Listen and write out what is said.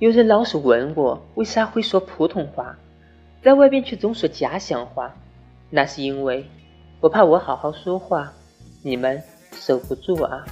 有人老是问我为啥会说普通话？在外边却总说家乡话。那是因为我怕我好好说话你们守不住啊。